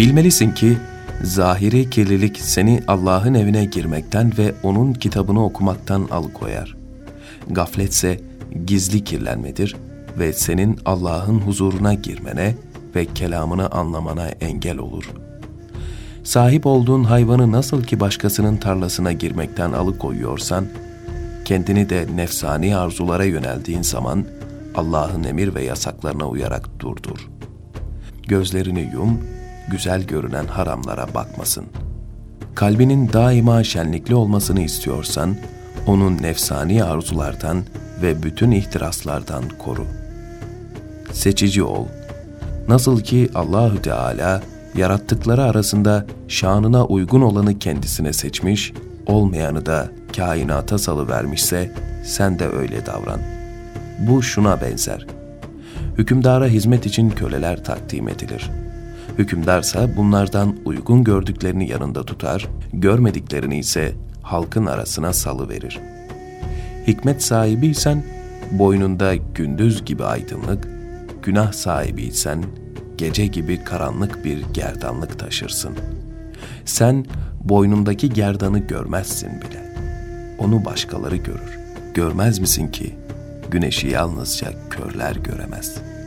Bilmelisin ki zahiri kirlilik seni Allah'ın evine girmekten ve onun kitabını okumaktan alıkoyar. Gafletse gizli kirlenmedir ve senin Allah'ın huzuruna girmene ve kelamını anlamana engel olur. Sahip olduğun hayvanı nasıl ki başkasının tarlasına girmekten alıkoyuyorsan, kendini de nefsani arzulara yöneldiğin zaman Allah'ın emir ve yasaklarına uyarak durdur. Gözlerini yum, güzel görünen haramlara bakmasın. Kalbinin daima şenlikli olmasını istiyorsan, onun nefsani arzulardan ve bütün ihtiraslardan koru. Seçici ol. Nasıl ki Allahü Teala yarattıkları arasında şanına uygun olanı kendisine seçmiş, olmayanı da kainata salıvermişse sen de öyle davran. Bu şuna benzer. Hükümdara hizmet için köleler takdim edilir. Hükümdarsa bunlardan uygun gördüklerini yanında tutar, görmediklerini ise halkın arasına salı verir. Hikmet sahibiysen boynunda gündüz gibi aydınlık, günah sahibiysen gece gibi karanlık bir gerdanlık taşırsın. Sen boynundaki gerdanı görmezsin bile. Onu başkaları görür. Görmez misin ki güneşi yalnızca körler göremez.''